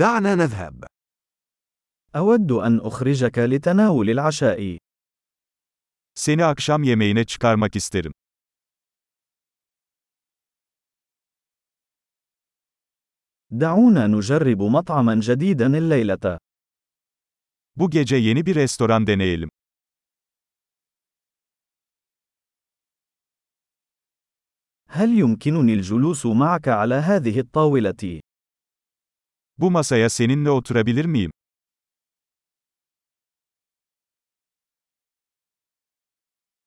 دعنا نذهب. أود أن أخرجك لتناول العشاء. Seni akşam yemeğine çıkarmak isterim. دعونا نجرب مطعما جديدا الليلة. Bu gece yeni bir restoran deneyelim. هل يمكنني الجلوس معك على هذه الطاولة؟ Bu masaya seninle oturabilir miyim?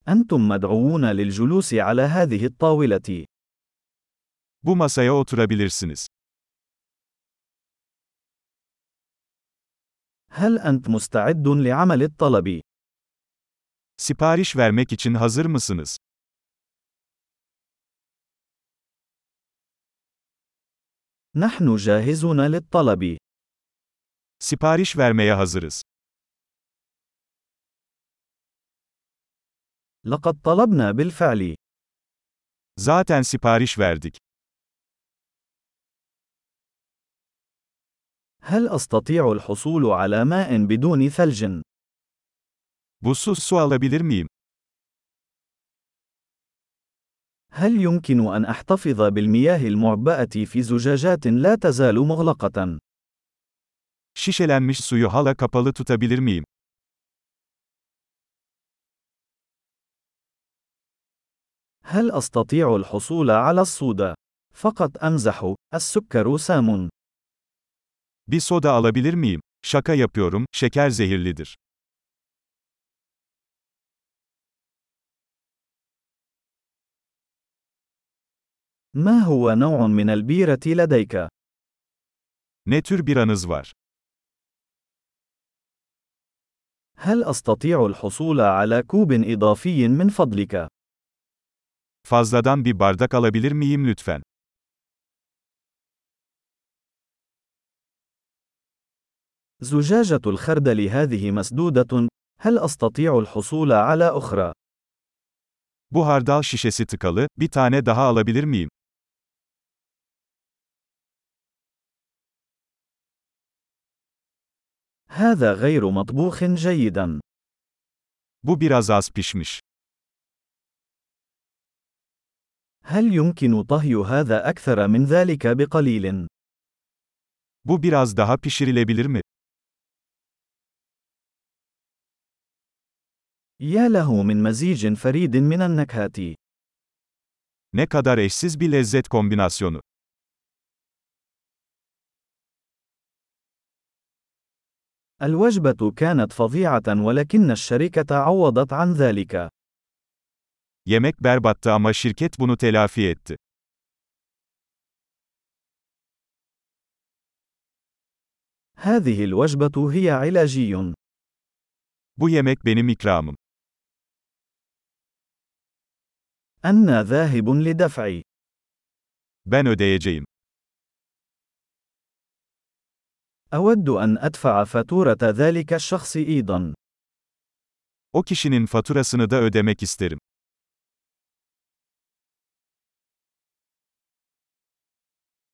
أنتم مدعوون للجلوس على هذه الطاولة. Bu masaya oturabilirsiniz. هل أنت مستعد لعمل الطلب؟ Sipariş vermek için hazır mısınız? نحن جاهزون للطلب. Sipariş vermeye hazırız. لقد طلبنا بالفعل. Zaten sipariş verdik. هل أستطيع الحصول على ماء بدون ثلج؟ Buzsuz su alabilir miyim? هل يمكن أن أحتفظ بالمياه المعبأة في زجاجات لا تزال مغلقة؟ Şişelenmiş suyu hala kapalı tutabilir miyim? هل أستطيع الحصول على الصودا؟ فقط أمزح، السكر سام. Bir soda alabilir miyim? Şaka yapıyorum, şeker zehirlidir. ما هو نوع من البيرة لديك؟ Ne tür biranız var? هل أستطيع الحصول على كوب إضافي من فضلك؟ Fazladan bir bardak alabilir miyim lütfen? زجاجة الخردل هذه مسدودة، هل أستطيع الحصول على أخرى؟ Bu hardal şişesi tıkalı, bir tane daha alabilir miyim? هذا غير مطبوخ جيدا. Bu biraz az pişmiş. هل يمكن طهي هذا أكثر من ذلك بقليل؟ Bu biraz daha pişirilebilir mi? يا له من مزيج فريد من النكهات. Ne kadar eşsiz bir lezzet kombinasyonu. الوجبة كانت فظيعة ولكن الشركة عوضت عن ذلك. Yemek berbattı ama şirket bunu telafi etti. هذه الوجبة هي علاجي. Bu yemek benim ikramım. أنا ذاهب لدفع. Ben ödeyeceğim. أود أن أدفع فاتورة ذلك الشخص أيضا. O kişinin faturasını da ödemek isterim.